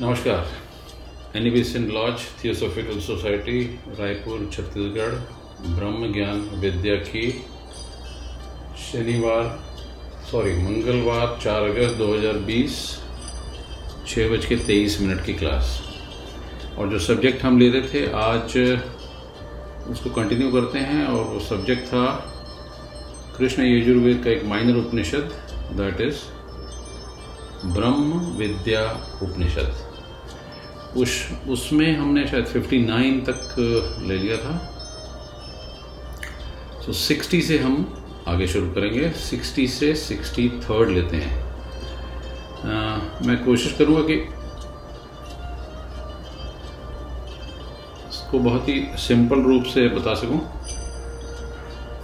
नमस्कार। Annie Besant lodge theosophical society Raipur Chhattisgarh ब्रह्म ज्ञान विद्या की शनिवार सॉरी मंगलवार 4 अगस्त 2020 छः बज के तेईस मिनट की क्लास और जो सब्जेक्ट हम ले रहे थे आज, उसको कंटिन्यू करते हैं और वो सब्जेक्ट था कृष्ण यजुर्वेद का एक माइनर उपनिषद दैट इज़ ब्रह्म विद्या उपनिषद उस उसमें हमने शायद 59 तक ले लिया था। सो so, 60 से हम आगे शुरू करेंगे। 60 से 60 थर्ड लेते हैं। आ, मैं कोशिश करूँगा कि इसको बहुत ही सिंपल रूप से बता सकूँ।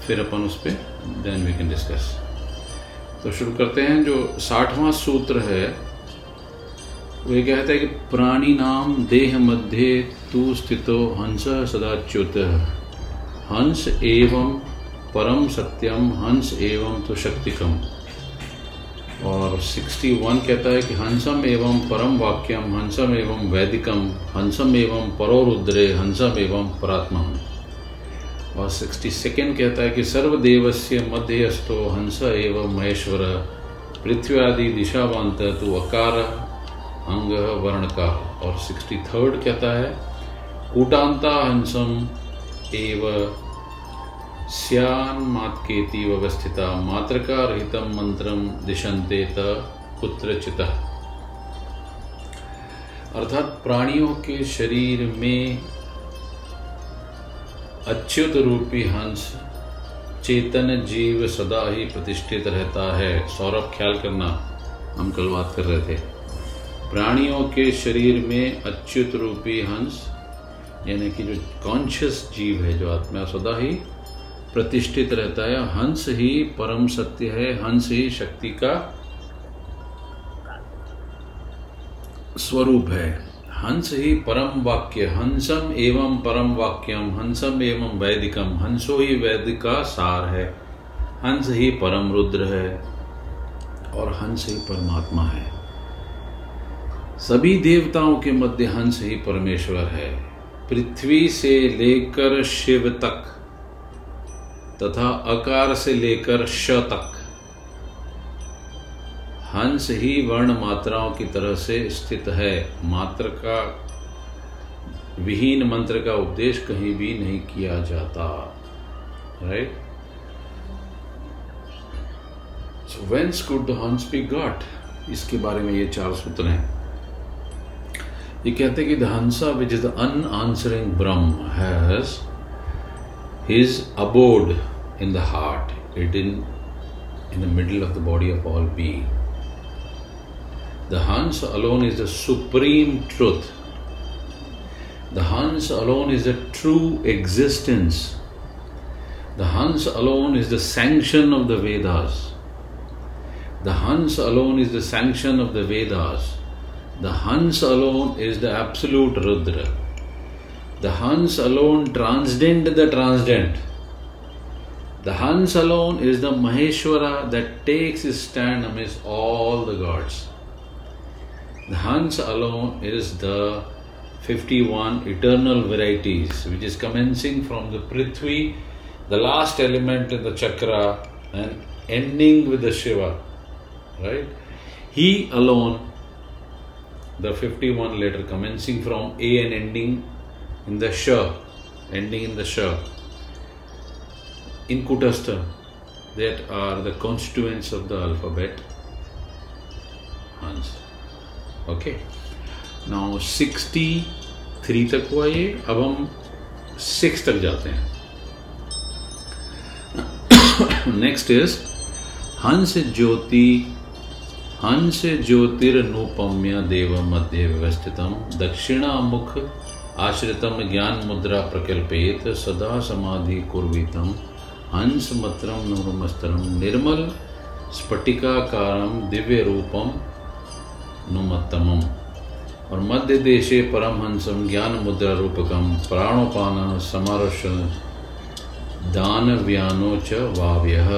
फिर अपन उस पर देन वी कैन डिस्कस तो शुरू करते हैं जो साठवां सूत्र है वे कहते हैं कि प्राणी नाम देह मध्य तू स्थितो हंस सदाच्युत हंस एवं परम सत्यम, हंस एवं तो शक्तिकम। और 61 कहता है कि हंसम एवं परम वाक्यम, हंसम एवं वैदिकम, हंसम एवं परोरुद्रे, हंसम एवं परात्मम। और 62 कहता है कि सर्वदेवस्य मध्यस्थो हंस एवं महेश्वर पृथ्वी आदि दिशावांत तो अकार। अंग वर्ण का और सिक्सटी थर्ड कहता है कूटांता हंसम एव स्यान मातकेति व्यवस्थिता। मातृका रहितम मंत्रम दिशंते कुत्रचित। अर्थात प्राणियों के शरीर में अच्युत रूपी हंस चेतन जीव सदा ही प्रतिष्ठित रहता है। सौरभ, ख्याल करना, हम कल बात कर रहे थे। प्राणियों के शरीर में अच्युत रूपी हंस, यानी कि जो कॉन्शियस जीव है, जो आत्मा सदा ही प्रतिष्ठित रहता है, हंस ही परम सत्य है, हंस ही शक्ति का स्वरूप है। हंस ही परम वाक्य, हंसम एवं परम वाक्यम, हंसम एवं वैदिकम, हंसो ही वैदिक का सार है। हंस ही परम रुद्र है और हंस ही परमात्मा है। सभी देवताओं के मध्य हंस ही परमेश्वर है। पृथ्वी से लेकर शिव तक तथा अकार से लेकर श तक। हंस ही वर्ण मात्राओं की तरह से स्थित है। मात्र का विहीन मंत्र का उपदेश कहीं भी नहीं किया जाता। Right whence could the Hansa be got इसके बारे में ये चार सूत्र हैं। ये कहते हैं कि the Hansa which is the unanswering Brahma has his abode in the heart it in in the middle of the body of all being. The Hans alone is the supreme truth. The Hans alone is the true existence. The Hans alone is the sanction of the Vedas. The Hans alone is the sanction of the Vedas. The Hans alone is the absolute Rudra. The Hans alone transcend the transcendent. The Hans alone is the Maheshwara that takes his stand amidst all the gods. The Hans alone is the 51 eternal varieties, which is commencing from the Prithvi, the last element in the chakra, and ending with the Shiva. Right? He alone the 51 letter commencing from A and ending in the Sh, ending in the Sh. In Kutastha, that are the constituents of the alphabet. Hans. Okay. Now 63 तक हुआ ये अब हम 6 तक जाते हैं next is हंस ज्योति हंस ज्योतिर्नुपम्य देव मध्य व्यवस्थित दक्षिणामुख आश्रितम ज्ञान मुद्रा प्रकल्पेत सदा समाधि कुर्वितम। हंस मत्रम नुमस्तरम निर्मल स्फटिकाकारम दिव्य रूपम नुमत्तम और मध्य देशे परमहंसम ज्ञान मुद्रा रूपकम प्राणोपान समारुष दान व्यानो च वाव्य।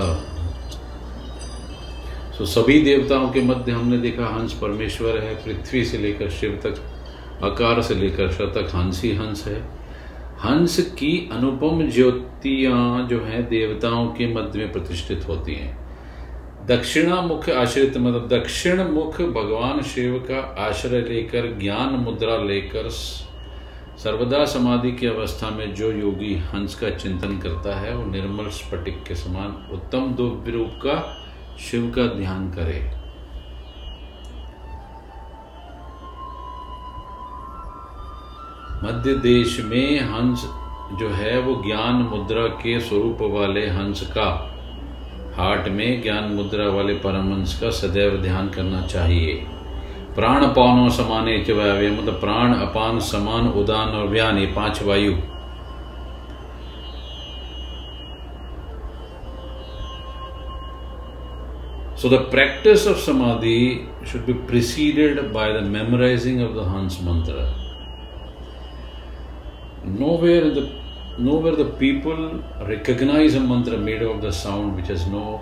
सो सभी देवताओं के मध्य हमने देखा हंस परमेश्वर है, पृथ्वी से लेकर शिव तक, आकार से लेकर श तक हंस ही हंस है। हंस की अनुपम ज्योतियाँ जो हैं देवताओं के मध्य में प्रतिष्ठित होती हैं। दक्षिणा मुख आश्रित मतलब दक्षिण मुख भगवान शिव का आश्रय लेकर, ज्ञान मुद्रा लेकर, सर्वदा समाधि की अवस्था में जो योगी हंस का चिंतन करता है, वो निर्मल स्फटिक के समान उत्तम दिव्य रूप का शिव का ध्यान करे। मध्य देश में हंस जो है, वो ज्ञान मुद्रा के स्वरूप वाले हंस का हार्ट में ज्ञान मुद्रा वाले परमहंस का सदैव ध्यान करना चाहिए। प्राण पानो समाने मतलब प्राण अपान समान उदान और व्यान, ये पाँच वायु। So the practice of samadhi should be preceded by the memorizing of the Hans mantra. Nowhere in the nowhere the people recognize a mantra made of the sound which has no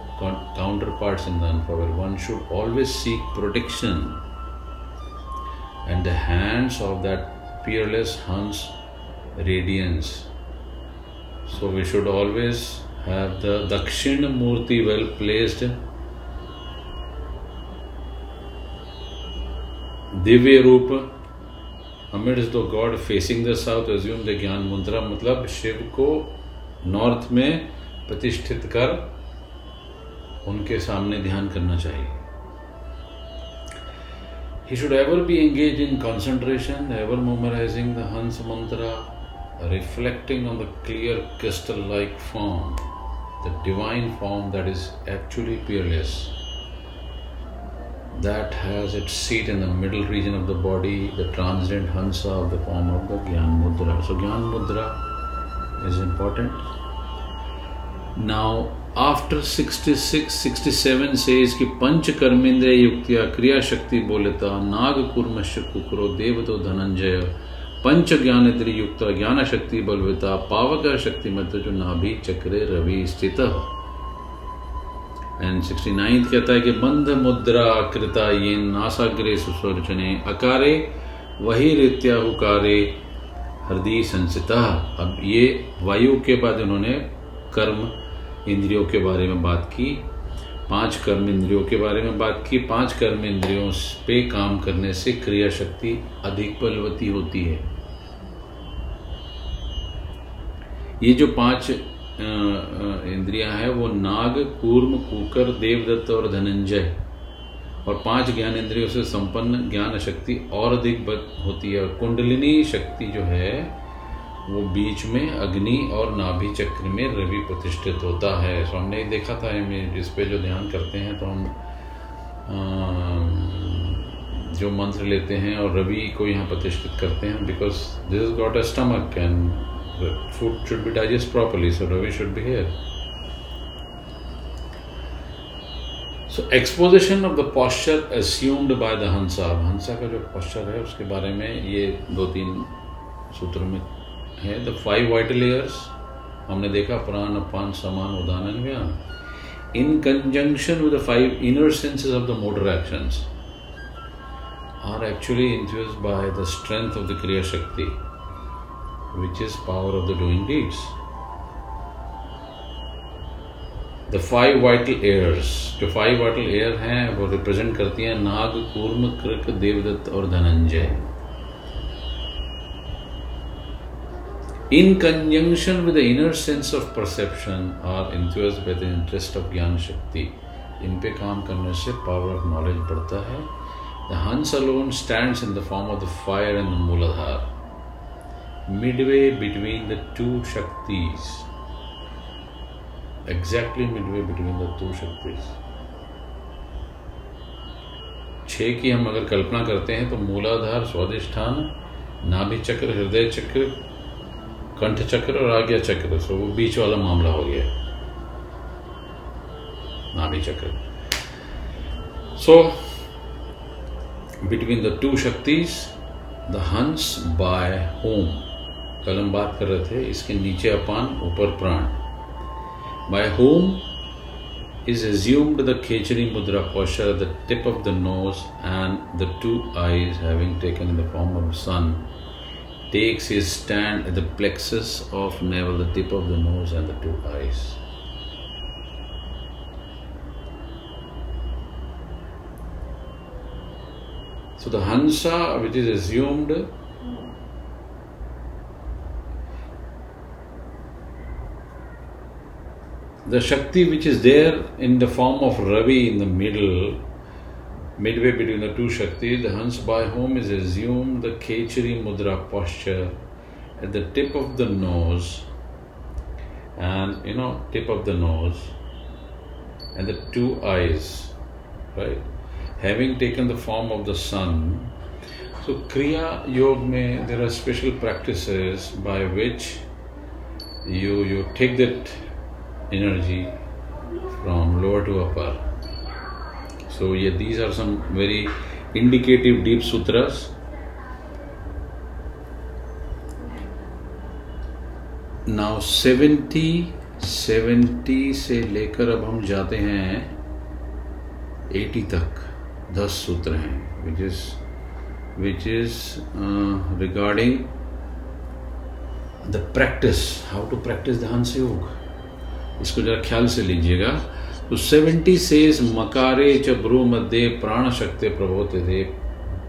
counterparts in the unpower. One should always seek protection and the hands of that peerless Hans radiance. So we should always have the Dakshin Murti well placed. Divya रूप। Amidst the god facing the south assume the jnana mudra मतलब शिव को north में प्रतिष्ठित कर उनके सामने ध्यान करना चाहिए। He should ever be engage in concentration ever memorizing the Hansa mantra reflecting on the clear crystal like form the divine form that is actually peerless that has its seat in the middle region of the body, the transient Hansa of the form of the Gyan Mudra. So, Gyan Mudra is important. Now, after 66, 67 says कि पंच कर्मेंद्रिय युक्तिया क्रिया शक्ति बोलता नाग कुर्मश कुकरो देवतो धनंजय पंच ज्ञान युक्त ज्ञान शक्ति बलविता पावक शक्ति मध्य जो नाभि चक्रे रवि स्थित एंड सिक्सटी नाइन्थ कहता है कि बंध मुद्रा कृता ये नासाग्रे सुसर्चने अकारे, वही रित्या हुकारे हृदय संसिता। अब ये वायु के बाद उन्होंने कर्म इंद्रियों के बारे में बात की, पाँच कर्म इंद्रियों के बारे में बात की। पाँच कर्म इंद्रियों पे काम करने से क्रिया शक्ति अधिक बलवती होती है। ये जो पाँच इंद्रियाँ हैं, वो नाग, कूर्म, कुकर, देवदत्त और धनंजय। और पाँच ज्ञान इंद्रियों से संपन्न ज्ञान शक्ति और अधिक होती है। और कुंडलिनी शक्ति जो है, वो बीच में अग्नि और नाभि चक्र में रवि प्रतिष्ठित होता है। सो हमने देखा था इस पे जो ध्यान करते हैं तो हम जो मंत्र लेते हैं और रवि को यहाँ प्रतिष्ठित करते हैं because this is got a stomach and The food should be digested properly, so Ravi should be here. So exposition of the posture assumed by the Hansa. Hansa का जो posture है उसके बारे में ये दो तीन सूत्रों में है द फाइव वाइटल लेयर्स हमने देखा प्राण अपान समान उदान व्यान in conjunction with the five inner senses of the motor actions are actually infused by the strength of the Kriya Shakti which is power of the doing deeds. The five vital airs जो five vital air हैं, वो represent करती हैं नाग, कूर्म, cricket, Devadatta और Dhananjaya. In conjunction with the inner sense of perception are enthused by the interest of jnana shakti in पे काम करने से पावर ऑफ़ नॉलेज बढ़ता है the Hansa alone stands in the form of the fire and Muladhara midway between the two Shaktis. Exactly midway between the two Shaktis. छह की हम अगर कल्पना करते हैं तो मूलाधार स्वादिष्ठान नाभि चक्र, हृदय चक्र, कंठ चक्र और आज्ञा चक्र सो वो बीच वाला मामला हो गया नाभि चक्र so between the two shaktis the Hansa by whom call हम बात कर रहे थे इसके नीचे अपान ऊपर प्राण। My home is assumed the khechari mudra posture the tip of the nose and the two eyes having taken in form of sun takes is stand the plexus of navel the tip of the nose and the two eyes So the Hansa, which is assumed the Shakti which is there in the form of Ravi in the middle, midway between the two Shaktis, the Hans by whom is assumed the Khechari Mudra posture at the tip of the nose and you know, tip of the nose and the two eyes, right? Having taken the form of the sun. So Kriya Yoga mein there are special practices by which you you take that energy from lower to upper. So yeah, these are some very indicative deep sutras. Now 70 70 से लेकर अब हम जाते हैं 80 तक 10 सूत्र हैं which is which is uh, regarding the practice how to practice the Hansa Yoga इसको जरा ख्याल से लीजिएगा। तो सेवेंटी सेज मकारे च ब्रू मध्य प्राण शक्ति प्रभोत थे।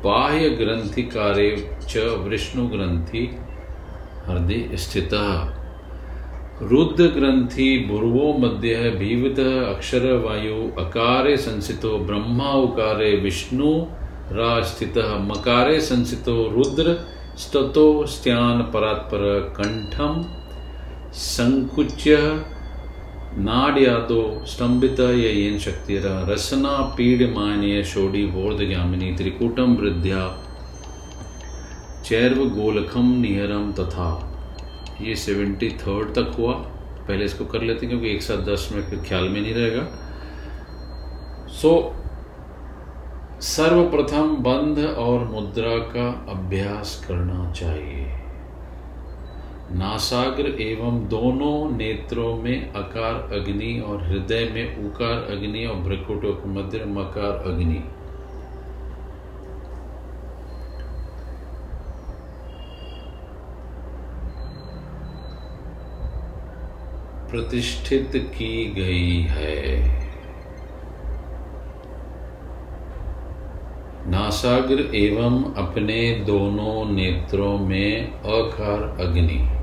बाह्य ग्रंथि कारे च विष्णु ग्रंथि हृदय स्थित। रुद्र ग्रंथि बुर्वो मध्य भीवित अक्षर वायु, अकारे संसितो, ब्रह्मा उकारे विष्णु रास्थित मकारे संसितो रुद्र, स्ततो स्त्यान परात्पर कंठम, संकुच्य येन शक्तिरा रसना पीड़ मान्य शोडी बोर्ध ज्ञामिनी त्रिकूटम वृद्ध्या चैर्व गोलखम निहरम तथा ये सेवेंटी थर्ड तक हुआ पहले इसको कर लेते हैं क्योंकि एक साथ दस में फिर ख्याल में नहीं रहेगा सो so, सर्वप्रथम बंध और मुद्रा का अभ्यास करना चाहिए नासाग्र एवं दोनों नेत्रों में अकार अग्नि और हृदय में उकार अग्नि और भ्रकुटों के मध्य मकार अग्नि। प्रतिष्ठित की गई है। नासाग्र एवं अपने दोनों नेत्रों में अकार अग्नि।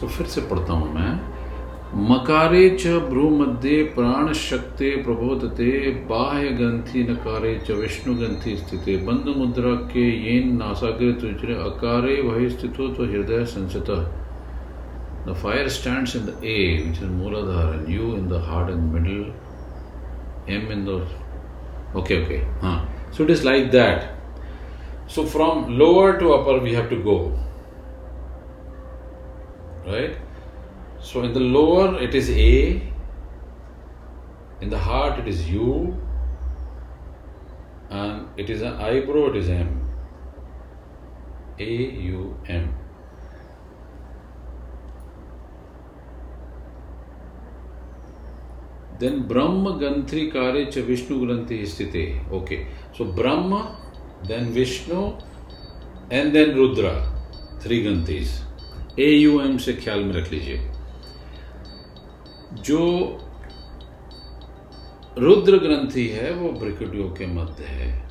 इसको फिर से पढ़ता हूँ मैं। मकारे च भ्रू मध्य प्राण शक्ति प्रबोधते, बाह्य ग्रंथि नकारे च विष्णु ग्रंथि स्थित बंद मुद्रा के ये नासागरे तुझे अकारे वही स्थित हो तो हृदय संचित the fire stand in the A which is Muladhara and U in the heart and middle M in the okay okay हाँ। So it is like that so from lower to upper we have to go right? So in the lower it is A, in the heart it is U, and it is an eyebrow, it is M. A U M. Then Brahma Ganthri Kare Cha Vishnu Granthi Sthite. Okay. So Brahma, then Vishnu, and then Rudra. Three Granthis. A U M से ख्याल में रख लीजिए। जो रुद्र ग्रंथि है, वो ब्रिकटियों के मध्य है।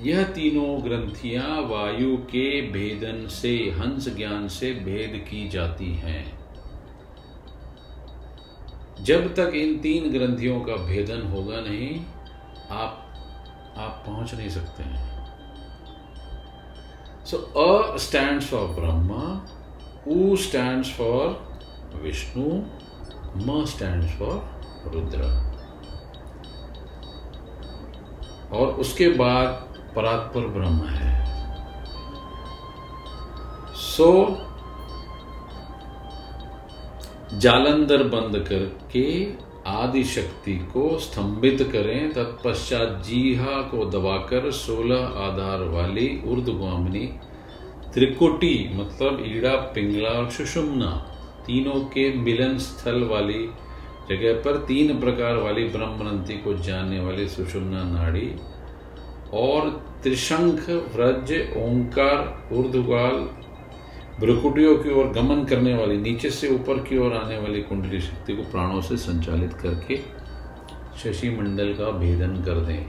यह तीनों ग्रंथियाँ वायु के भेदन से, हंस ज्ञान से भेद की जाती हैं। जब तक इन तीन ग्रंथियों का भेदन होगा नहीं, आप आप पहुँच नहीं सकते हैं। So A stands for Brahma, U stands for Vishnu, Ma stands for Rudra. और उसके बाद परात्पर ब्रह्म है सो so, जालंधर बंद करके आदि शक्ति को स्तंभित करें, तत्पश्चात जीहा को दबाकर सोलह आधार वाली उर्दगामिनी त्रिकुटी मतलब ईड़ा, पिंगला और सुषुम्ना, तीनों के मिलन स्थल वाली जगह पर तीन प्रकार वाली ब्रह्मनंती को जानने वाली सुषुम्ना नाड़ी, और त्रिशंख, व्रज, ओंकार ऊर्धगाल ब्रकुटियों की ओर गमन करने वाली, नीचे से ऊपर की ओर आने वाली कुंडली शक्ति को प्राणों से संचालित करके शशि मंडल का भेदन कर दें।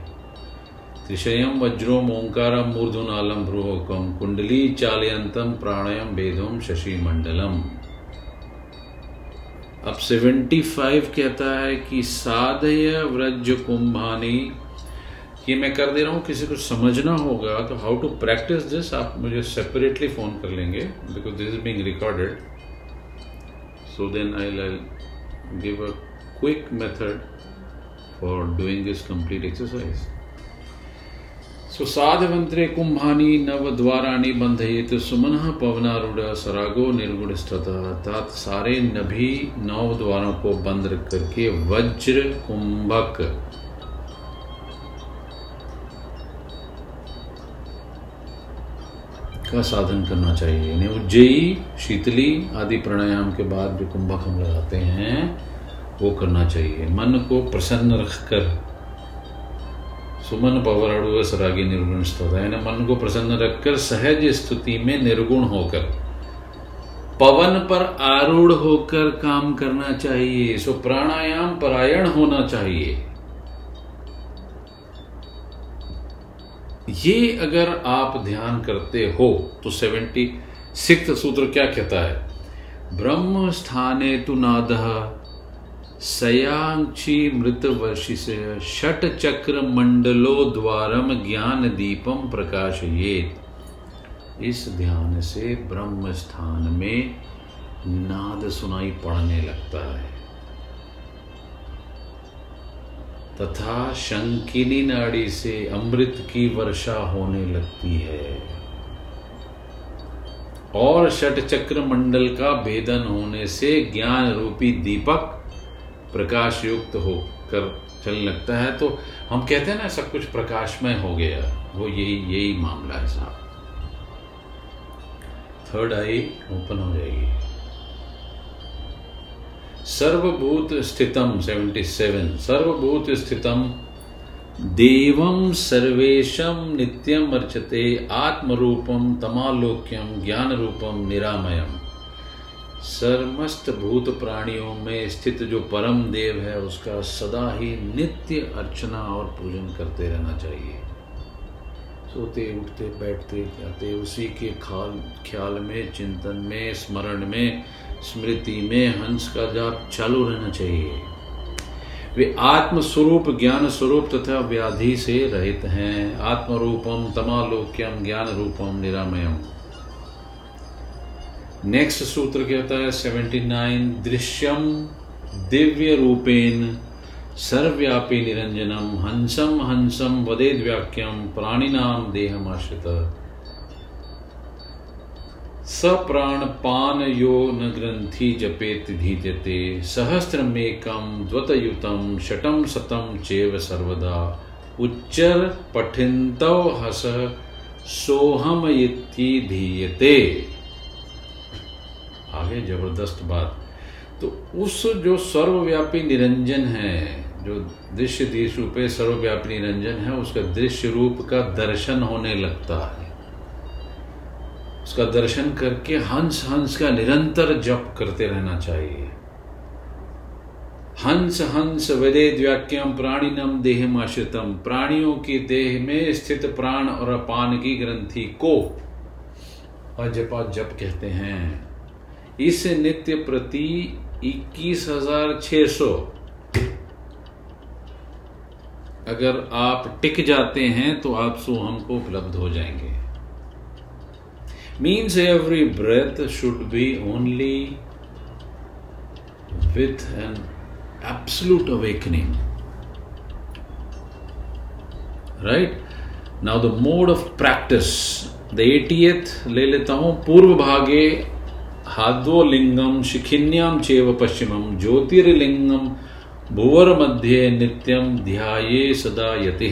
त्रिशयम वज्रोम ओंकारम मूर्धुनालम भ्रुहोकम कुंडली चालयंतम प्राणायाम भेदोम शशि मंडलम अब 75 कहता है कि साधय व्रज कुंभानी ये मैं कर दे रहा हूँ, किसी को समझना होगा तो हाउ टू प्रैक्टिस दिस आप मुझे सेपरेटली फ़ोन कर लेंगे because this is being recorded so then I give a quick method for doing this complete exercise so साधवंत्रे कुंभानी नव द्वाराणी बंधयित सुमन पवनारूढ़ सरागो निर्गुण अर्थात सारे नभी नौ द्वारों को बंद करके वज्र कुंभक का साधन करना चाहिए। यानी उज्जयी, शीतली आदि प्राणायाम के बाद जो कुंभक हम लगाते हैं, वो करना चाहिए। मन को प्रसन्न रखकर। सुमन पवराड़ु सरागी निर्गुण स्थित यानी मन को प्रसन्न रखकर, सहज स्तुति में निर्गुण होकर। पवन पर आरूढ़ होकर काम करना चाहिए। सो प्राणायाम परायण होना चाहिए। ये अगर आप ध्यान करते हो तो सेवेंटी सिक्स सूत्र क्या कहता है? ब्रह्म स्थाने तु नाद, सयांक्षी मृत वर्षि से षट चक्र मंडलो द्वारम ज्ञान दीपम प्रकाश ये इस ध्यान से ब्रह्म स्थान में नाद सुनाई पड़ने लगता है। तथा शंकिनी नाड़ी से अमृत की वर्षा होने लगती है। और षट चक्र मंडल का भेदन होने से ज्ञान रूपी दीपक प्रकाश युक्त होकर चलने लगता है। तो हम कहते हैं ना, सब कुछ प्रकाशमय हो गया। वो यही यही मामला है साहब। थर्ड आई ओपन हो जाएगी। सर्वभूत स्थितम 77 सर्वभूत स्थितम देवम सर्वेशम नित्यम अर्चते आत्मरूपम तमालोक्यम ज्ञान रूपम निरामयम सर्मस्त भूत प्राणियों में स्थित जो परम देव है, उसका सदा ही नित्य अर्चना और पूजन करते रहना चाहिए। सोते, उठते, बैठते, जाते, उसी के ख्याल में, चिंतन में, स्मरण में स्मृति में हंस का जाप चालू रहना चाहिए। वे आत्म स्वरूप ज्ञान स्वरूप तथा व्याधि से रहित हैं। आत्म रूपम तमालोक्यम ज्ञान रूपम निरामयम। नेक्स्ट सूत्र कहता है सेवेंटी नाइन दृश्यम, दिव्य रूपेण, सर्वव्यापी निरंजनम, हंसम हंसम वदेद व्याख्यम वाक्यम प्राणिनाम, देहमाश्रित। सप्राण पान यो न ग्रंथि जपेत धीजते सहस्रमेकम द्वतयुतम शटम सतम चेव सर्वदा। उच्चर पठिन्तव हस सोहम धीयते। आगे ज़बरदस्त बात। तो उस जो सर्वव्यापी निरंजन है, जो दृश्य दृश्य रूपे सर्वव्यापी निरंजन है, उसका दृश्य रूप का दर्शन होने लगता है। उसका दर्शन करके हंस हंस का निरंतर जप करते रहना चाहिए। हंस हंस वेदेद व्याख्यम प्राणिनम देह आश्रितम। प्राणियों की देह में स्थित प्राण और अपान की ग्रंथि को अजपा जप कहते हैं। इस नित्य प्रति इक्कीस हज़ार छ सौ। अगर आप टिक जाते हैं तो आप सोहम को उपलब्ध हो जाएँगे। Means every breath should be only with an absolute awakening. Right? Now the mode of practice. The 80th ले लेता हूँ पूर्व भागे हाद्वो लिंगम शिखिन्याम चेव पश्चिमम ज्योतिर्लिंगम भुवर मध्य नित्यम ध्याये सदा यति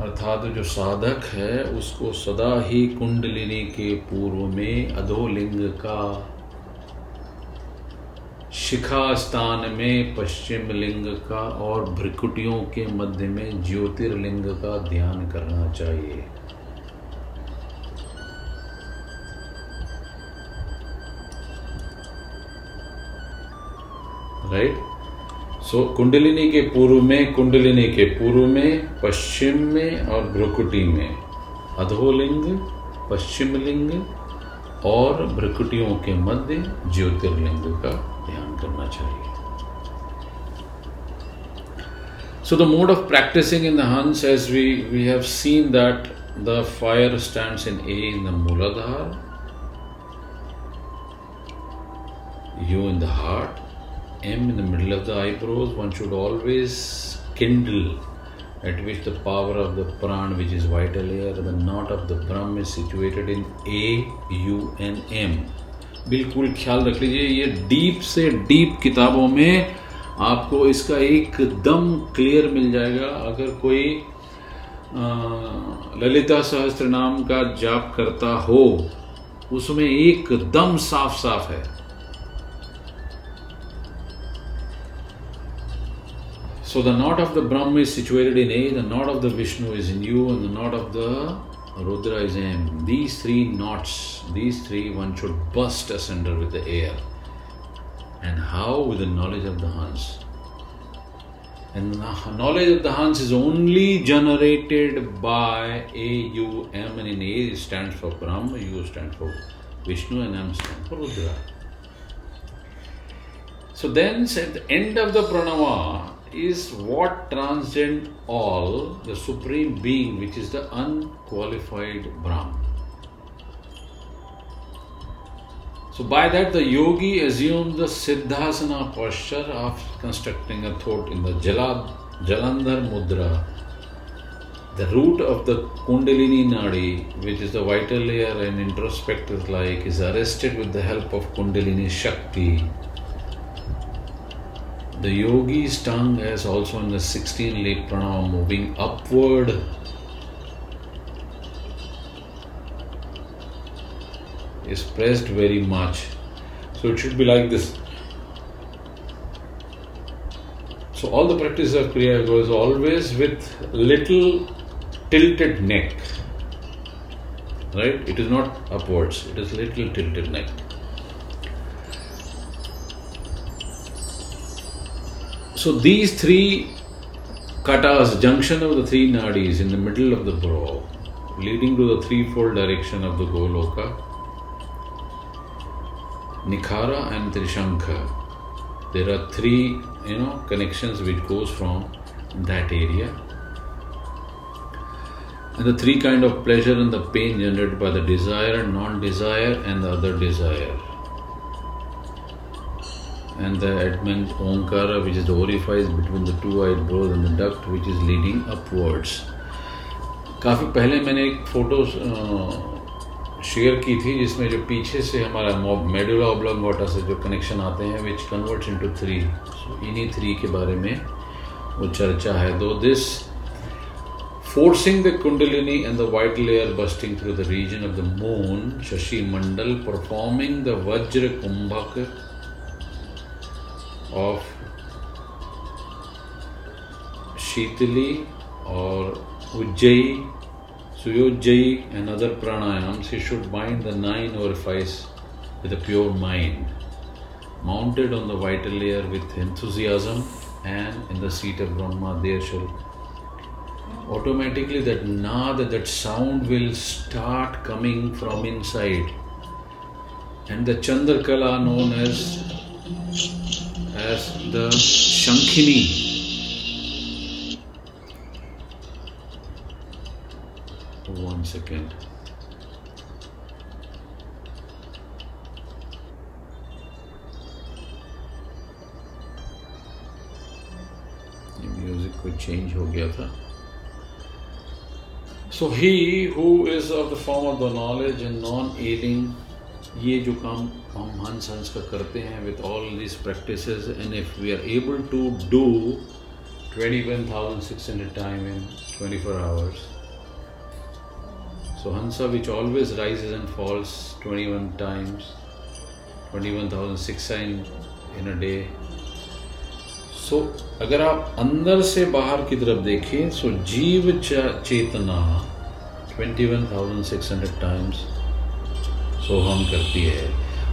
अर्थात जो साधक है, उसको सदा ही कुंडलिनी के पूर्व में अधोलिंग का शिखा स्थान में, पश्चिम लिंग का और भ्रिकुटियों के मध्य में ज्योतिर्लिंग का ध्यान करना चाहिए। राइट सो कुंडलिनी के पूर्व में, कुंडलिनी के पूर्व में, पश्चिम में और भ्रुकुटी में। अधोलिंग पश्चिम लिंग और भ्रुकुटियों के मध्य ज्योतिर्लिंग का ध्यान करना चाहिए। So the mode of practicing in the Hansa as we we have seen that the fire stands in A in the Muladhara U in the heart M in the middle of the eyebrows, one should always kindle at which the power of the pran, which is vital air, the knot of the brahm is situated in A, U and M. बिल्कुल ख्याल रख लीजिए ये deep से deep किताबों में आपको इसका एकदम क्लियर मिल जाएगा अगर कोई ललिता सहस्त्र नाम का जाप करता हो उसमें एकदम साफ़ साफ़ है So the knot of the Brahma is situated in A, the knot of the Vishnu is in U, and the knot of the Rudra is M. These three knots, these three, one should burst asunder with the air. And how? With the knowledge of the Hans. And the knowledge of the Hans is only generated by A, U, M, and in A stands for Brahma, U stands for Vishnu, and M stands for Rudra. So then, at the end of the pranava, is what transcend all, the Supreme Being, which is the unqualified Brahman. So by that the yogi assumes the Siddhasana posture of constructing a thought in the Jalad, Jalandhar Mudra. The root of the Kundalini Nadi, which is the vital layer and introspective like, is arrested with the help of Kundalini Shakti the yogi's tongue is also in the 16 leg pranava moving upward. Is pressed very much. So it should be like this. So all the practice of Kriya goes always with little tilted neck. Right? It is not upwards, it is little tilted neck. So these three katas, junction of the three nadis in the middle of the brow, leading to the threefold direction of the Goloka, Nikhara and Trishankha. There are three, you know, connections which goes from that area. And the three kind of pleasure and the pain generated by the desire, and non-desire, and the other desire and the adment Omkara, which is the orifice between the two eyebrows and the duct which is leading upwards. काफ़ी पहले मैंने एक photo share की थी जिसमें जो पीछे से हमारा मेडुला ओब्लॉन्गोटा से जो कनेक्शन आते हैं विच कन्वर्ट्स इनटू थ्री इन्हीं थ्री के बारे में वो चर्चा है do this forcing the kundalini and the white layer bursting through the region of the moon shashi mandal performing the vajra kumbhak of Shitali or Ujjayi, Suyojjayi and other pranayams, he should bind the nine orifice with a pure mind, mounted on the vital layer with enthusiasm and in the seat of Brahma there shall automatically that nad, that sound will start coming from inside. And the Chandrakala known as as the Shankhini. One second. Music को change हो गया था so he who is of the form of the knowledge and non ailing ये जो काम हम हंस हंस का करते हैं with all this practice and if we are able to do twenty one thousand six hundred time and twenty 21,600 times in 24 hours. So Hansa, which always rises and falls 21 times, 21,600 in a day. So so, अगर आप अंदर से बाहर की तरफ़ देखें so so जीव चेतना 21,600 times सोहम करती है।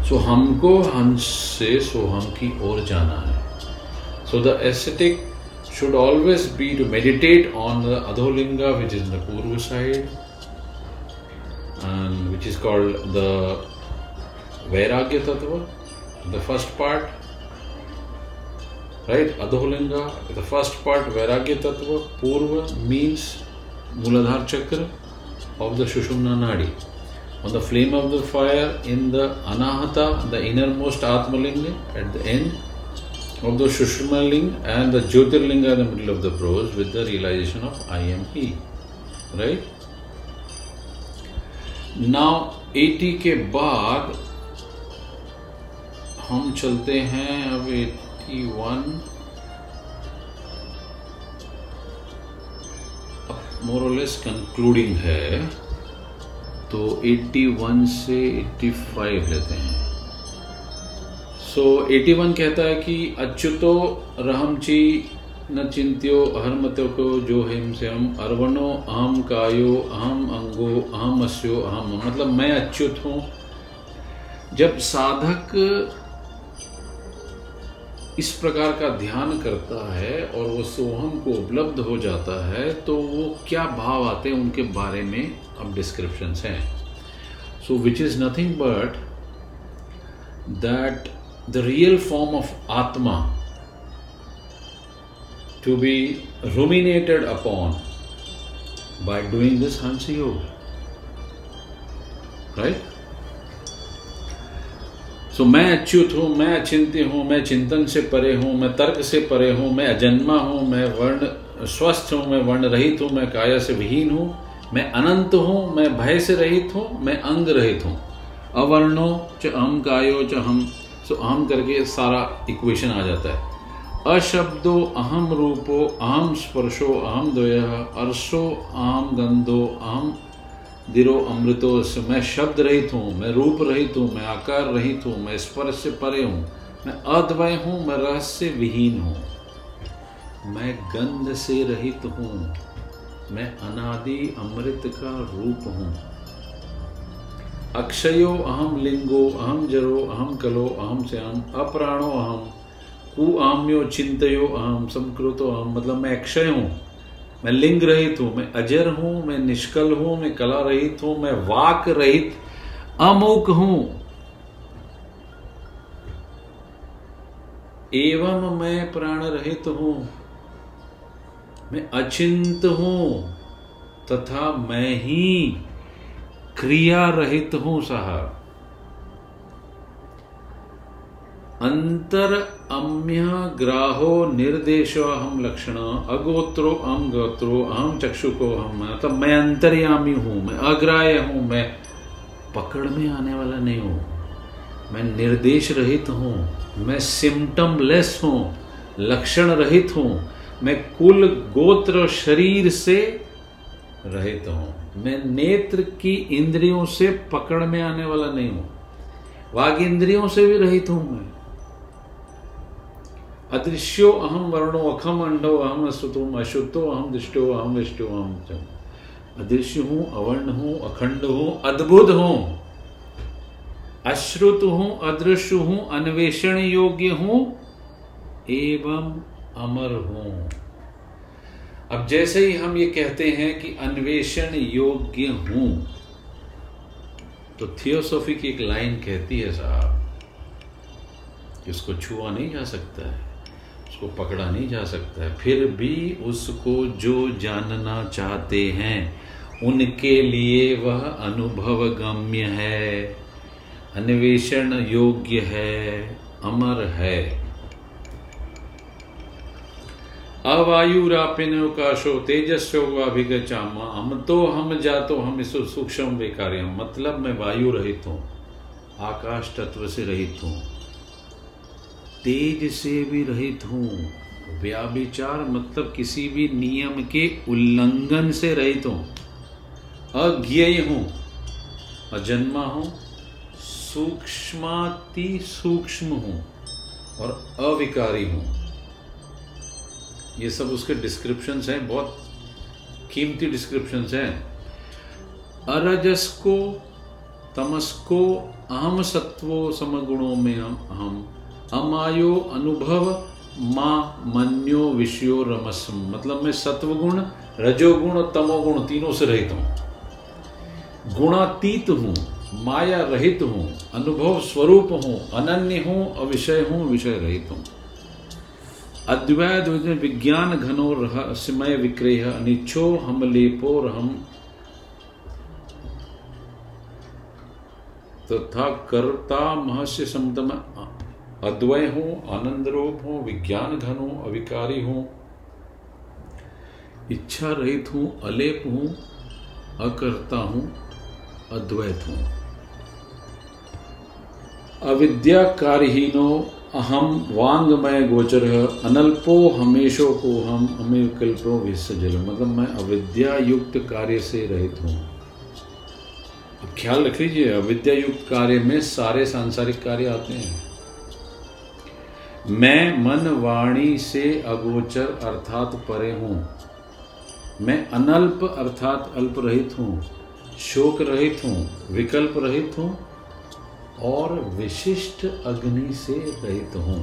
सो so, हमको हंस से सोहम की ओर जाना है। So the ascetic should always be to meditate on the Adholinga which is the purva side and which is called the vairagya tattva the first part right Adholinga the first part vairagya tattva purva means मूलाधार चक्र of the Sushumna नाड़ी। On the flame of the fire in the Anahata, the innermost Atmalinga, at the end, of the Shushma and the Jyotirlinga in the middle of the prose with the realization of I am He. Right? Now 80 के बाद हम चलते हैं अब 81 मोरलेस concluding है तो 81 से 85 लेते हैं। सो so, 81 कहता है कि अच्युतो रहमची न चिंत्यो अहरमतो को जो हिम से हम अरवणो अहम कायो अहम अंगो अहम अस्यो अहम। मतलब मैं अच्युत हूँ। जब साधक इस प्रकार का ध्यान करता है और वो सोहम को उपलब्ध हो जाता है तो वो क्या भाव आते हैं उनके बारे में अब डिस्क्रिप्शन हैं so which is nothing but that the real form of atma to be ruminated upon by doing this Hansa Yoga. Right? So मैं अच्युत हूँ मैं अचिंत्य हूँ मैं चिंतन से परे हूँ मैं तर्क से परे हूँ मैं अजन्मा हूँ मैं वर्ण स्वस्थ हूँ मैं वर्ण रहित हूँ मैं काया से विहीन हूँ मैं अनंत हूँ मैं भय से रहित हूँ मैं अंग रहित हूँ अवर्णो च अहम कायो च हम सो अहम करके सारा इक्वेशन आ जाता है अशब्दो अहम रूपो अहम स्पर्शो अहम द्वय अर्शो अहम गंधो अहम दिरो अमृतो, से मैं शब्द रहित हूँ, मैं रूप रहित हूँ, मैं आकार रहित हूँ, मैं स्पर्श से परे हूँ, मैं अद्वय हूँ, मैं रहस्य विहीन हूँ। मैं गंध से रहित हूँ, मैं अनादि अमृत का रूप हूँ। अक्षयो अहम लिंगो अहम जरो अहम कलो अहम श्याम, अप्राणो अहम कु चिंतो अहम संकृतो अहम मतलब मैं अक्षय हूँ। मैं लिंग रहित हूँ, मैं अजर हूँ, मैं निष्कल हूँ, मैं कला रहित हूँ, मैं वाक रहित, अमुक हूँ। एवं मैं प्राण रहित हूँ, मैं अचिंत हूँ, तथा मैं ही क्रिया रहित हूँ, साहब। अंतर अम्य ग्राहो निर्देशो अहम लक्षण, अगोत्रो अहम गोत्रो अहम चक्षुको हम मतलब मैं अंतर्यामी हूँ, मैं अग्राह्य हूँ, मैं पकड़ में आने वाला नहीं हूँ। मैं निर्देश रहित हूँ, मैं सिम्टम लेस हूँ, लक्षण रहित हूँ, मैं कुल गोत्र शरीर से रहित हूँ। मैं नेत्र की इंद्रियों से पकड़ में आने वाला नहीं हूँ। वाग इंद्रियों से भी रहित हूँ मैं। अदृश्यो अहम वर्णो अखम अंडो अहम असुतो अशुद्धो अहम दृष्टो अहम विष्टो अहम अदृश्य हूँ, अवर्ण हूँ अखंड हूँ, अद्भुत हूँ। अश्रुत हूँ, अदृश्य हूँ, अन्वेषण योग्य हूँ, एवं अमर हूँ। अब जैसे ही हम ये कहते हैं कि अन्वेषण योग्य हूँ तो थियोसॉफी की एक लाइन कहती है साहब कि उसको छुआ नहीं जा सकता है। उसको पकड़ा नहीं जा सकता। है फिर भी उसको जो जानना चाहते हैं, उनके लिए वह अनुभव गम्य है। अन्वेषण योग्य है, अमर है। अवायुरापिनकाशो तेजस्योगाभिगचामा हम तो हम जा तो हम इस सूक्ष्म बेकार्य मतलब मैं वायु रहित हूँ, आकाश तत्व से रहित हूँ। तेज से भी रहित हूँ। व्याभिचार मतलब किसी भी नियम के उल्लंघन से रहित हूँ। अज्ञेय हूँ। अजन्मा हूँ। सूक्ष्माति सूक्ष्म हूँ और अविकारी हूँ। ये सब उसके डिस्क्रिप्शंस हैं, बहुत कीमती डिस्क्रिप्शंस हैं। अरजस को तमस को अहम सत्वो समगुणों में हम हम अमायो अनुभव, माँ मन्यो विषयो रमसम मतलब मैं सत्वगुण, रजोगुण और तमोगुण तीनों से रहित हूँ। गुणातीत हूँ, माया रहित हूँ, अनुभव स्वरूप हूँ, अनन्य हूँ, अविषय हूँ, विषय रहित हूँ। अद्वैत विज्ञान घनो रहस्यमय विक्रय अनिच्छो हम लेपो हम तथा तो कर्ता महस्य समतम अद्वय हो आनंद रूप हो विज्ञान घन हो, अविकारी हूँ। इच्छा रहित हूँ, अलेप हूँ, अकर्ता हूँ, अद्वैत हूँ। अविद्या कार्यहीनो अहम वांगमय गोचर अनल्पो हमेशो को हम हमें कल्पो विसर्जन। मतलब मैं अविद्या युक्त कार्य से रहित हूँ। ख्याल रख लीजिए अविद्या युक्त कार्य में सारे सांसारिक कार्य आते हैं। मैं मन वाणी से अगोचर अर्थात परे हूँ। मैं अनल्प अर्थात अल्प रहित हूँ शोक रहित हूँ विकल्प रहित हूँ और विशिष्ट अग्नि से रहित हूँ।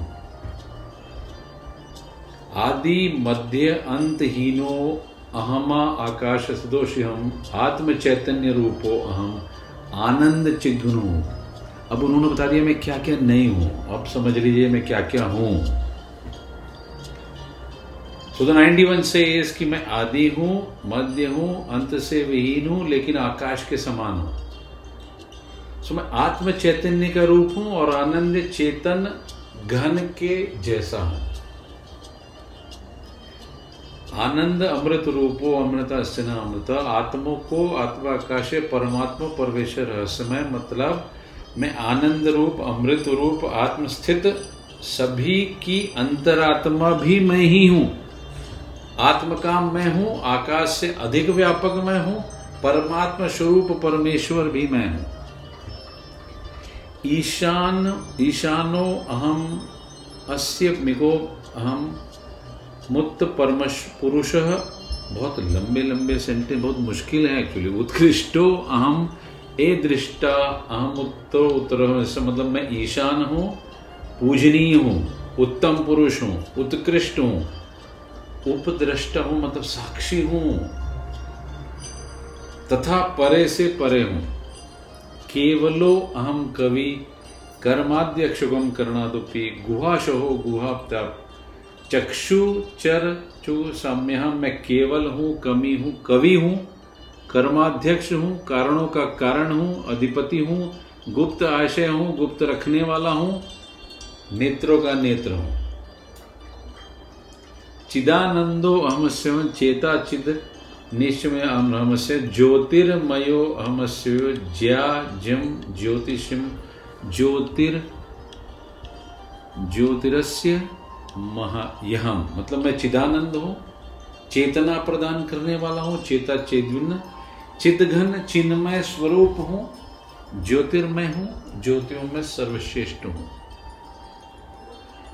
आदि मध्य अंतहीनो अहमा आकाश सदोष हम आत्म चैतन्य रूपो अहम, आनंद हूँ अब उन्होंने बता दिया, मैं क्या क्या नहीं हूँ? अब समझ लीजिए, मैं क्या क्या हूँ नाइनटी वन से कि मैं आदि हूँ, मध्य हूँ, अंत से विहीन हूँ, लेकिन आकाश के समान हूँ। सो मैं आत्म चैतन्य का रूप हूँ और आनंद चेतन घन के जैसा हूँ। आनंद अमृत रूपो अमृत अस्ना अमृत, आत्मो को आत्माकाशे परमात्मा परमेश्वर रहस्यमय मतलब मैं आनंद रूप, अमृत रूप, आत्मस्थित, सभी की अंतरात्मा भी मैं ही हूँ। आत्मकाम मैं हूँ, आकाश से अधिक व्यापक मैं हूँ, परमात्मा स्वरूप परमेश्वर भी मैं हूँ। ईशान, ईशानो अहम अस्य मिगो अहम मुक्त परमश पुरुष। बहुत लंबे लंबे सेंटेंस बहुत मुश्किल है एक्चुअली उत्कृष्टो अहम ए दृष्टा अहम उत्तर। उत्तर मतलब मैं ईशान हूँ, पूजनीय हूँ, उत्तम पुरुष हूँ, उत्कृष्ट हूँ उपद्रष्टा हूँ मतलब साक्षी हूँ, तथा परे से परे हूँ। केवलो अहम कवि कर्माध्यक्षुगम करणादुपी गुहाशो गुहा चक्षु, चर, चु साम्य मैं केवल हूँ, कमी हूँ, कवि हूँ कर्माध्यक्ष हूँ, कारणों का कारण हूँ, अधिपति हूँ, गुप्त आशय हूँ, गुप्त रखने वाला हूँ, नेत्रों का नेत्र हूँ। चिदानंदो अहमस्य चेता चिद, निश्चय अहमस्य, ज्योतिर्मयो अहमस्य ज्या जम ज्योतिषम, ज्योतिर, ज्योतिरस्य महायहम मतलब मैं चिदानंद हूँ, चेतना प्रदान करने वाला हूँ, चेता चेतविन्न चिदघन चिन्मय स्वरूप हूँ, ज्योतिर्मय हूँ, ज्योतियों में सर्वश्रेष्ठ हूँ।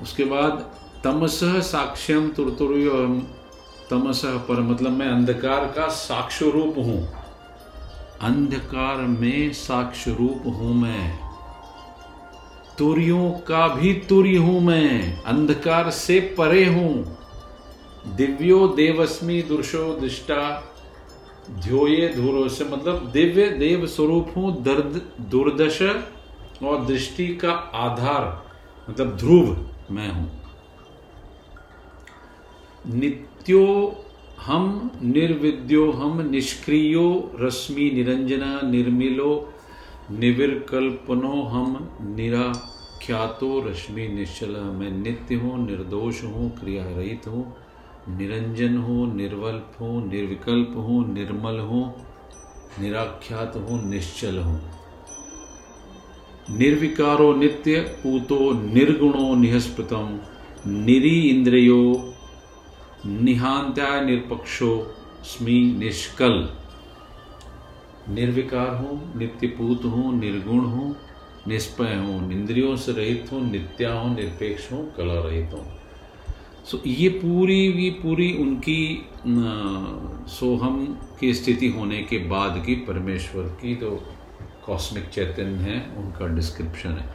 उसके बाद तमस साक्ष्यम तुरतुर्यो तमस पर मतलब मैं अंधकार का साक्ष रूप हूँ। अंधकार में साक्ष रूप हूँ मैं। तुरियों का भी तुर्य हूँ मैं, अंधकार से परे हूँ। दिव्यो देवस्मी दुर्शो दृष्टा ध्योये धूरो से मतलब दिव्य देव स्वरूप हूँ दर्द, दुर्दश और दृष्टि का आधार मतलब ध्रुव मैं हूँ। नित्यो हम निर्विद्यो हम निष्क्रियो, रश्मि निरंजना, निर्मिलो, निविर्कल्पनो हम निराख्यातो, रश्मि निश्चल, मैं नित्य हूँ, निर्दोष हूँ क्रिया रहित हूँ। निरंजन हो, निर्वल्प हो, निर्विकल्प हो, निर्मल हो, निराख्यात हो, निश्चल हो। निर्विकारो नित्य, पूतो निर्गुणो निहस्पृतम, निरी इंद्रियो निहांत्याय निरपक्षो स्मी निष्कल। निर्विकार हूँ, नित्यपूत हूँ, निर्गुण हूँ, निष्पय हूँ, इंद्रियों से रहित हूँ, नित्या हूँ, निरपेक्ष हूँ, कला रहित हूँ। सो ये पूरी की पूरी उनकी सोहम की स्थिति होने के बाद की परमेश्वर की तो कॉस्मिक चैतन्य है, उनका डिस्क्रिप्शन है।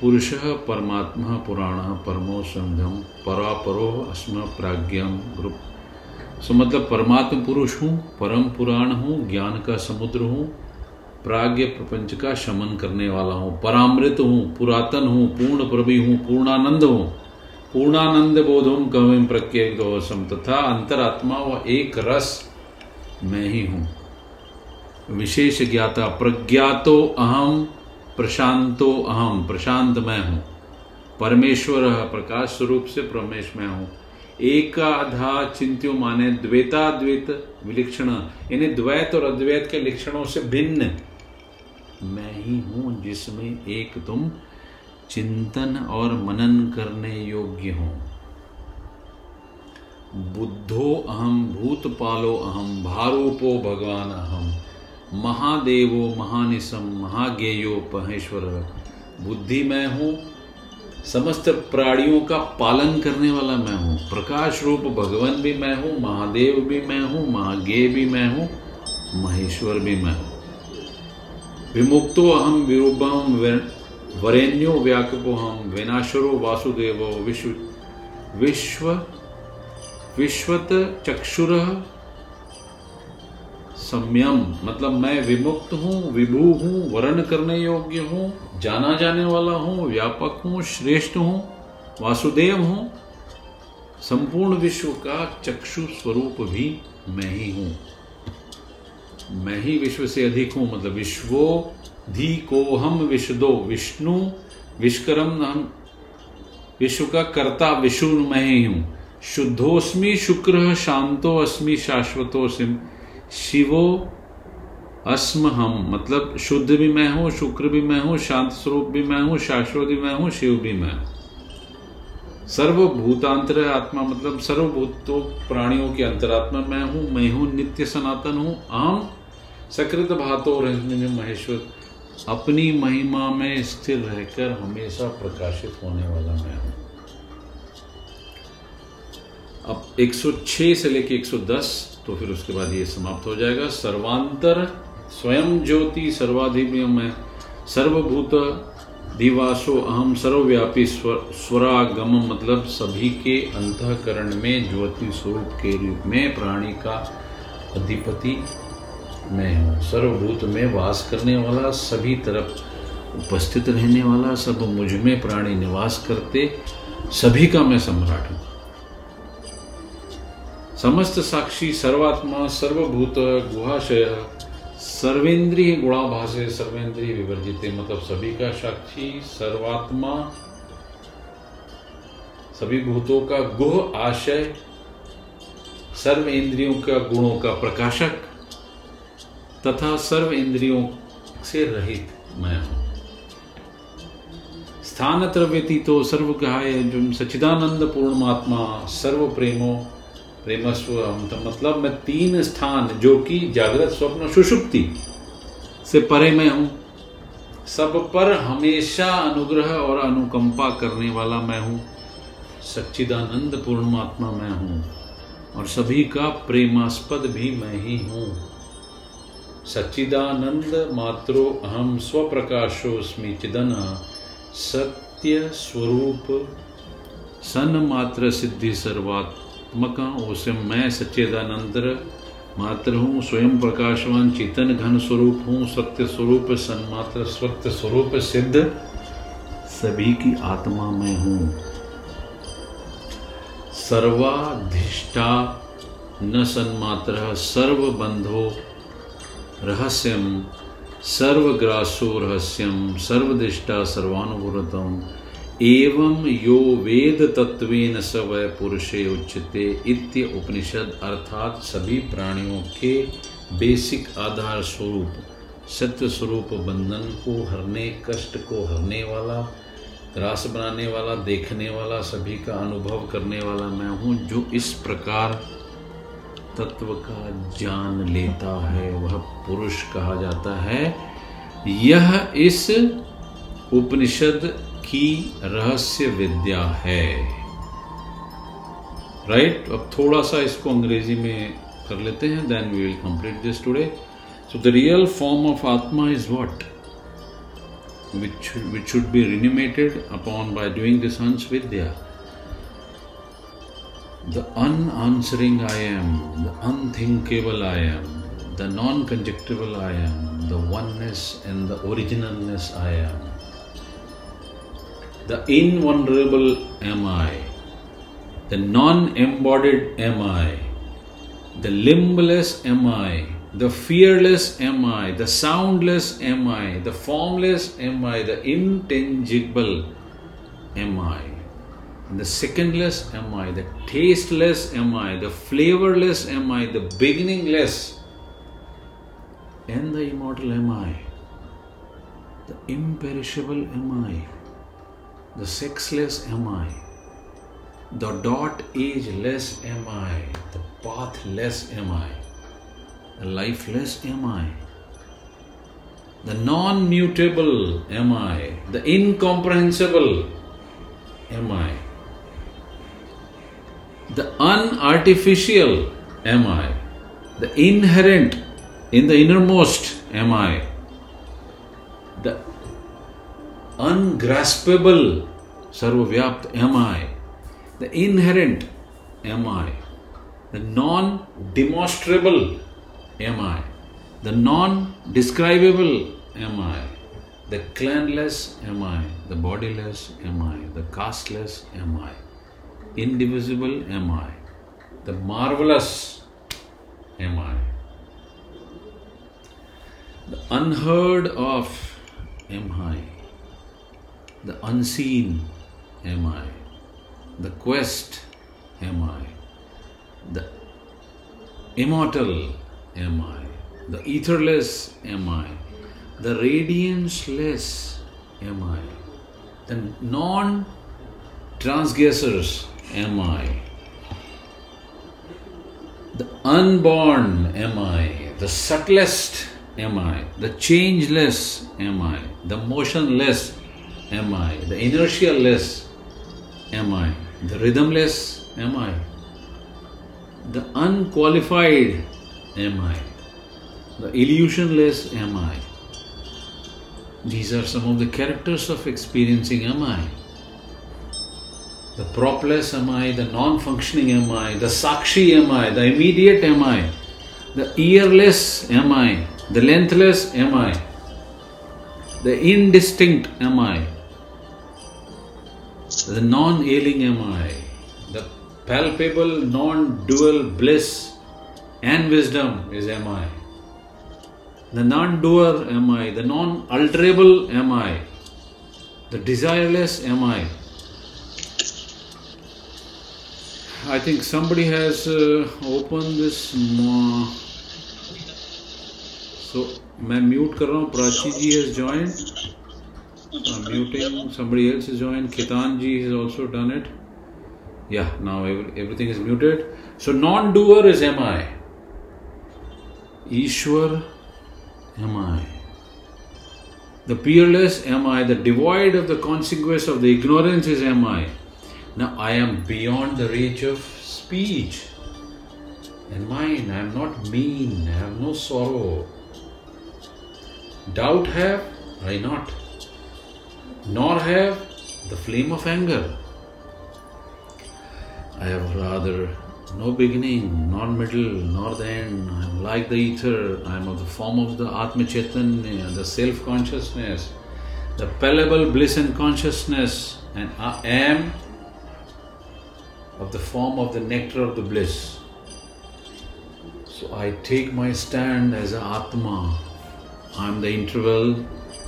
पुरुष परमात्मा, पुराण परमो संघम परापरो अस्म प्राज्ञम ग्रुप सो मतलब परमात्म पुरुष हूँ, परम पुराण हूँ, ज्ञान का समुद्र हूँ प्राज्ञ प्रपंच का शमन करने वाला हूँ, परामृत हूँ, पुरातन हूँ, पूर्ण प्रभि हूँ, पूर्णानंद हूँ। पूर्णानंद बोधम कविम प्रत्येक तथा अंतरात्मा व एक रस मैं ही हूँ। विशेष ज्ञाता, प्रज्ञातो अहम प्रशांतो अहम प्रशांत मैं हूँ। परमेश्वर प्रकाश स्वरूप से परमेश मैं हूँ। एकाधा चिंत्यो माने द्वैताद्वैत विलक्षण। यानी द्वैत और अद्वैत के लक्षणों से भिन्न। मैं ही हूँ जिसमें एक तुम चिंतन और मनन करने योग्य हो। बुद्धो अहम भूतपालो अहम भारूपो भगवान अहम महादेवो महानिसम महागेयो महेश्वर बुद्धि मैं हूँ, समस्त प्राणियों का पालन करने वाला मैं हूँ। प्रकाश रूप भगवान भी मैं हूँ, महादेव भी मैं हूँ महागे भी मैं हूँ, महेश्वर भी मैं हूँ। विमुक्तो अहम विरूपम वरेण्यो व्याकपो हम विनाशरो वासुदेवो विश्व विश्व विश्वत चक्षुर संयम मतलब मैं विमुक्त हूँ, विभू हूँ, वर्ण करने योग्य हूँ, जाना जाने वाला हूँ, व्यापक हूँ, श्रेष्ठ हूँ, वासुदेव हूँ। संपूर्ण विश्व का चक्षु स्वरूप भी मैं ही हूँ। मैं ही विश्व से अधिक हूँ मतलब विश्वो धी को हम विशदो विष्णु विश्वकर्म हम विश्व का कर्ता विष्णु मैं ही हूँ। शुद्धोस्मी शुक्र, शांतो अस्मि शाश्वतो सिम, शिवो अस्म हम। मतलब शुद्ध भी मैं हूँ, शुक्र भी मैं हूँ, शांत स्वरूप भी मैं हूँ, शाश्वत भी मैं हूँ, शिव भी मैं सर्वभूतांतर आत्मा मतलब सर्वभूतों प्राणियों की अंतरात्मा मैं हूँ मैं हूँ, नित्य सनातन हूँ, आम, सकृत भातो रजनी महेश्वर अपनी महिमा में स्थिर रहकर हमेशा प्रकाशित होने वाला मैं हूँ। अब 106 से लेके 110 तो फिर उसके बाद ये समाप्त हो जाएगा। सर्वांतर स्वयं ज्योति सर्वाधिव्यम है। सर्वभूत दिवासो अहम सर्वव्यापी स्वर, स्वरागम मतलब सभी के अंतकरण में ज्योति स्वरूप के रूप में प्राणी का अधिपति मैं हूँ। सर्वभूत में वास करने वाला, सभी तरफ़ उपस्थित रहने वाला, सब मुझमें प्राणी निवास करते, सभी का मैं सम्राट हूँ। समस्त साक्षी, सर्वात्मा, सर्वभूत, गुहाशय, सर्वेंद्रीय गुणाभाषे सर्वेंद्रीय विवर्जित मतलब सभी का साक्षी, सर्वात्मा, सभी भूतों का गुह आशय सर्व इंद्रियों का गुणों का प्रकाशक तथा सर्व इंद्रियों से रहित मैं हूँ। स्थान व्यतीतो सर्व गाय सचिदानंद पूर्णमात्मा सर्व प्रेमो प्रेमस्व तो मतलब मैं तीन स्थान जो कि जागृत स्वप्न, सुषुप्ति से परे मैं हूँ। सब पर हमेशा अनुग्रह और अनुकंपा करने वाला मैं हूँ। सच्चिदानंद पूर्णमात्मा मैं हूँ और सभी का प्रेमास्पद भी मैं ही हूँ। सच्चिदानंद मात्रो अहम स्वप्रकाशो स्मी चिदन सत्य स्वरूप सन मात्र सिद्धि सर्वात्म आत्मका उसे मैं सच्चेदानंद मात्र हूँ, स्वयं प्रकाशवान चेतन घन स्वरूप हूँ, सत्य स्वरूप, सन्मात्र सत्य स्वरूप सिद्ध। सभी की आत्मा में हूँ। सर्वाधिष्ठा न सन्मात्र, सर्वबंधो रहस्यम, सर्वग्रासो रहस्यम, सर्वदिष्टा सर्वानुगुरतम एवं यो वेद तत्वेन स वह पुरुषे उच्चते इत्य उपनिषद अर्थात सभी प्राणियों के बेसिक आधार स्वरूप, सत्य स्वरूप बंधन को हरने, कष्ट को हरने वाला रास बनाने वाला, देखने वाला, सभी का अनुभव करने वाला मैं हूँ, जो इस प्रकार तत्व का जान लेता है, वह पुरुष कहा जाता है यह इस उपनिषद की रहस्य विद्या है राइट right? अब थोड़ा सा इसको अंग्रेज़ी में कर लेते हैं then we will complete this today so the real form of atma is what which which should be reanimated upon by doing this Hans Vidya. The unanswering I am, the unthinkable I am, the non conjectable I am, the oneness and the originalness I am, the invulnerable am I, the non embodied am I, the limbless am I, the fearless am I, the soundless am I, the formless am I, the intangible am I, the secondless am I, the tasteless am I, the flavorless am I, the beginningless, and the immortal am I, the imperishable am I, the sexless am I the dot ageless am I, the pathless am I, the lifeless am I, the non mutable am I, the incomprehensible am I, the unartificial am I, the inherent in the innermost am I, the ungraspable sarvavyapt am I. The inherent am I, the non demonstrable am I, the non describable am I, the clanless am I, the bodiless am I, the casteless am I, indivisible am I, the marvelous am I, the unheard of am I, the unseen am I. The quest am I, the immortal am I, the etherless am I, the radianceless am I, the non transgressors am I, the unborn am I, the subtlest am I, the changeless am I, the motionless am I, the inertialess am I? The rhythmless am I, the unqualified am I, the illusionless am I. These are some of the characters of experiencing am I. The propless am I, the non functioning am I, the sakshi am I, the immediate am I, the earless am I, the lengthless am I, the indistinct am I, the non ailing am I, the palpable non dual bliss and wisdom is am I. The non doer am I, the non alterable am I, the desireless am I. I think somebody has uh, opened this. Uh, so, मैं mute कर रहा हूँ Prachi ji has joined I'm muting. Somebody else is joined. Ketanji has also done it. Yeah, now everything is muted. So non-doer is MI. Ishwar, MI. The peerless MI, the devoid of the consequence of the ignorance is MI. now I am beyond the reach of speech and mind. I am not mean. I have no sorrow. Doubt have I not nor have the flame of anger. I have rather no beginning, nor middle, nor the end. I am like the ether. I am of the form of the Atma Chaitanya, the self consciousness, the palpable bliss and consciousness, and I am the form of the nectar of the bliss. So I take my stand as a Atma. I am the interval.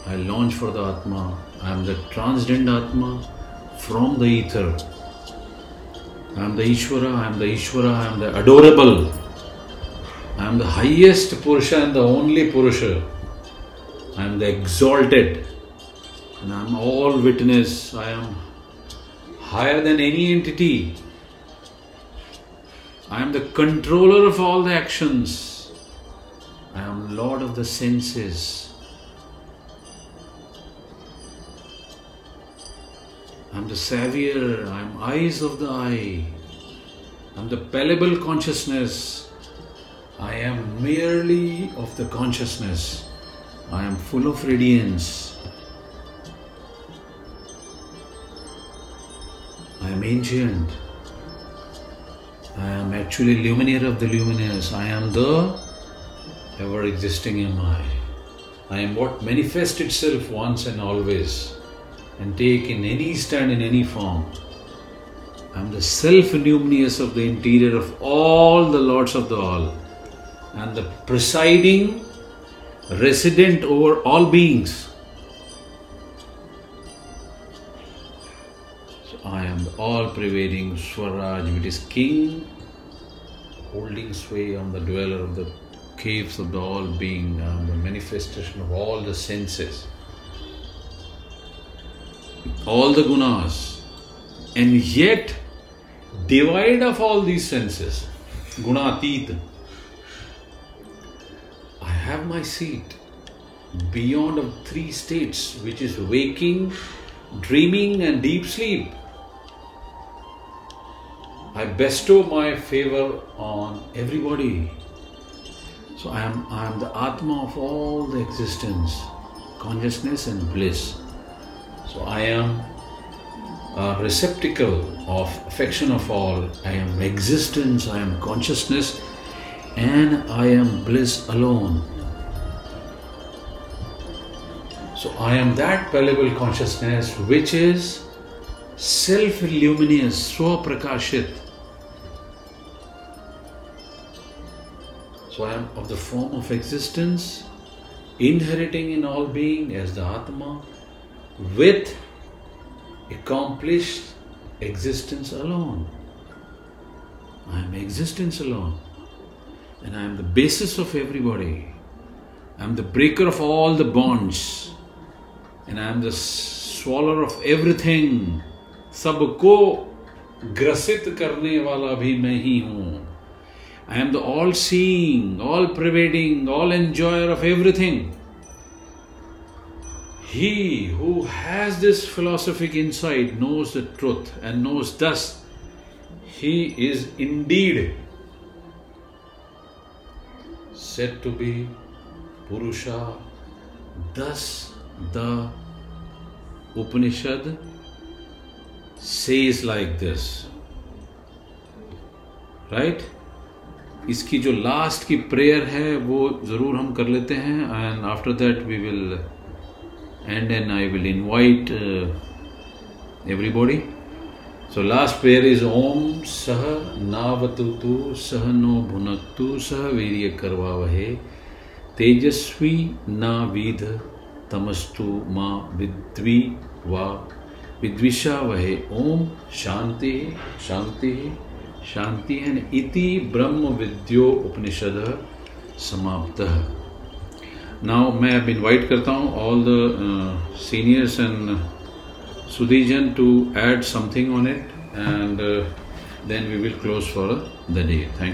I launch for the Atma. I am the transcendent Atma from the ether. I am the Ishvara, I am the Ishvara, I am the adorable. I am the highest Purusha and the only Purusha. I am the exalted. And I'm all witness. I am higher than any entity. I am the controller of all the actions. I am Lord of the senses. I'm the savior. I'm eyes of the eye. I'm the palpable consciousness. I am merely of the consciousness. I am full of radiance. I am ancient. I am actually luminaire of the luminous. I am the ever existing am I. I am what manifests itself once and always and take in any stand in any form. I am the self luminous of the interior of all the lords of the all and the presiding resident over all beings. All pervading Swaraj, which is king, holding sway on the dweller of the caves of the all being, am the manifestation of all the senses, all the gunas, and yet divide of all these senses, gunatit. I have my seat beyond of three states, which is waking, dreaming, and deep sleep. I bestow my favor on everybody. So I am, I am the Atma of all the existence, consciousness and bliss. So I am a receptacle of affection of all. I am existence, I am consciousness, and I am bliss alone. So I am that palpable consciousness which is self luminous, swaprakashit. So I am of the form of existence, inheriting in all being as the Atma, with accomplished existence alone. I am existence alone. And I am the basis of everybody. I am the breaker of all the bonds. And I am the swallower of everything. सबको ग्रसित करने वाला भी मैं ही हूँ I am the all seeing, all pervading, all enjoyer of everything. He who has this philosophic insight knows the truth and knows thus he is indeed said to be Purusha. Thus the Upanishad says like this. Right? इसकी जो last की prayer है, वो ज़रूर हम कर लेते हैं and after that we will end and I will invite everybody so last prayer is Om सह नावतु सह नो भुनक्तु सह वीर्य करवा वहे तेजस्वी ना विध तमस्तु माँ विद्वी वा विद्विषा वहे ओम शांति शांति शांति है इति ब्रह्म विद्यो उपनिषद समाप्त। नाउ मैं अब इनवाइट करता हूँ all the seniors and सुदीजन to add something on it and then we will close for the day thank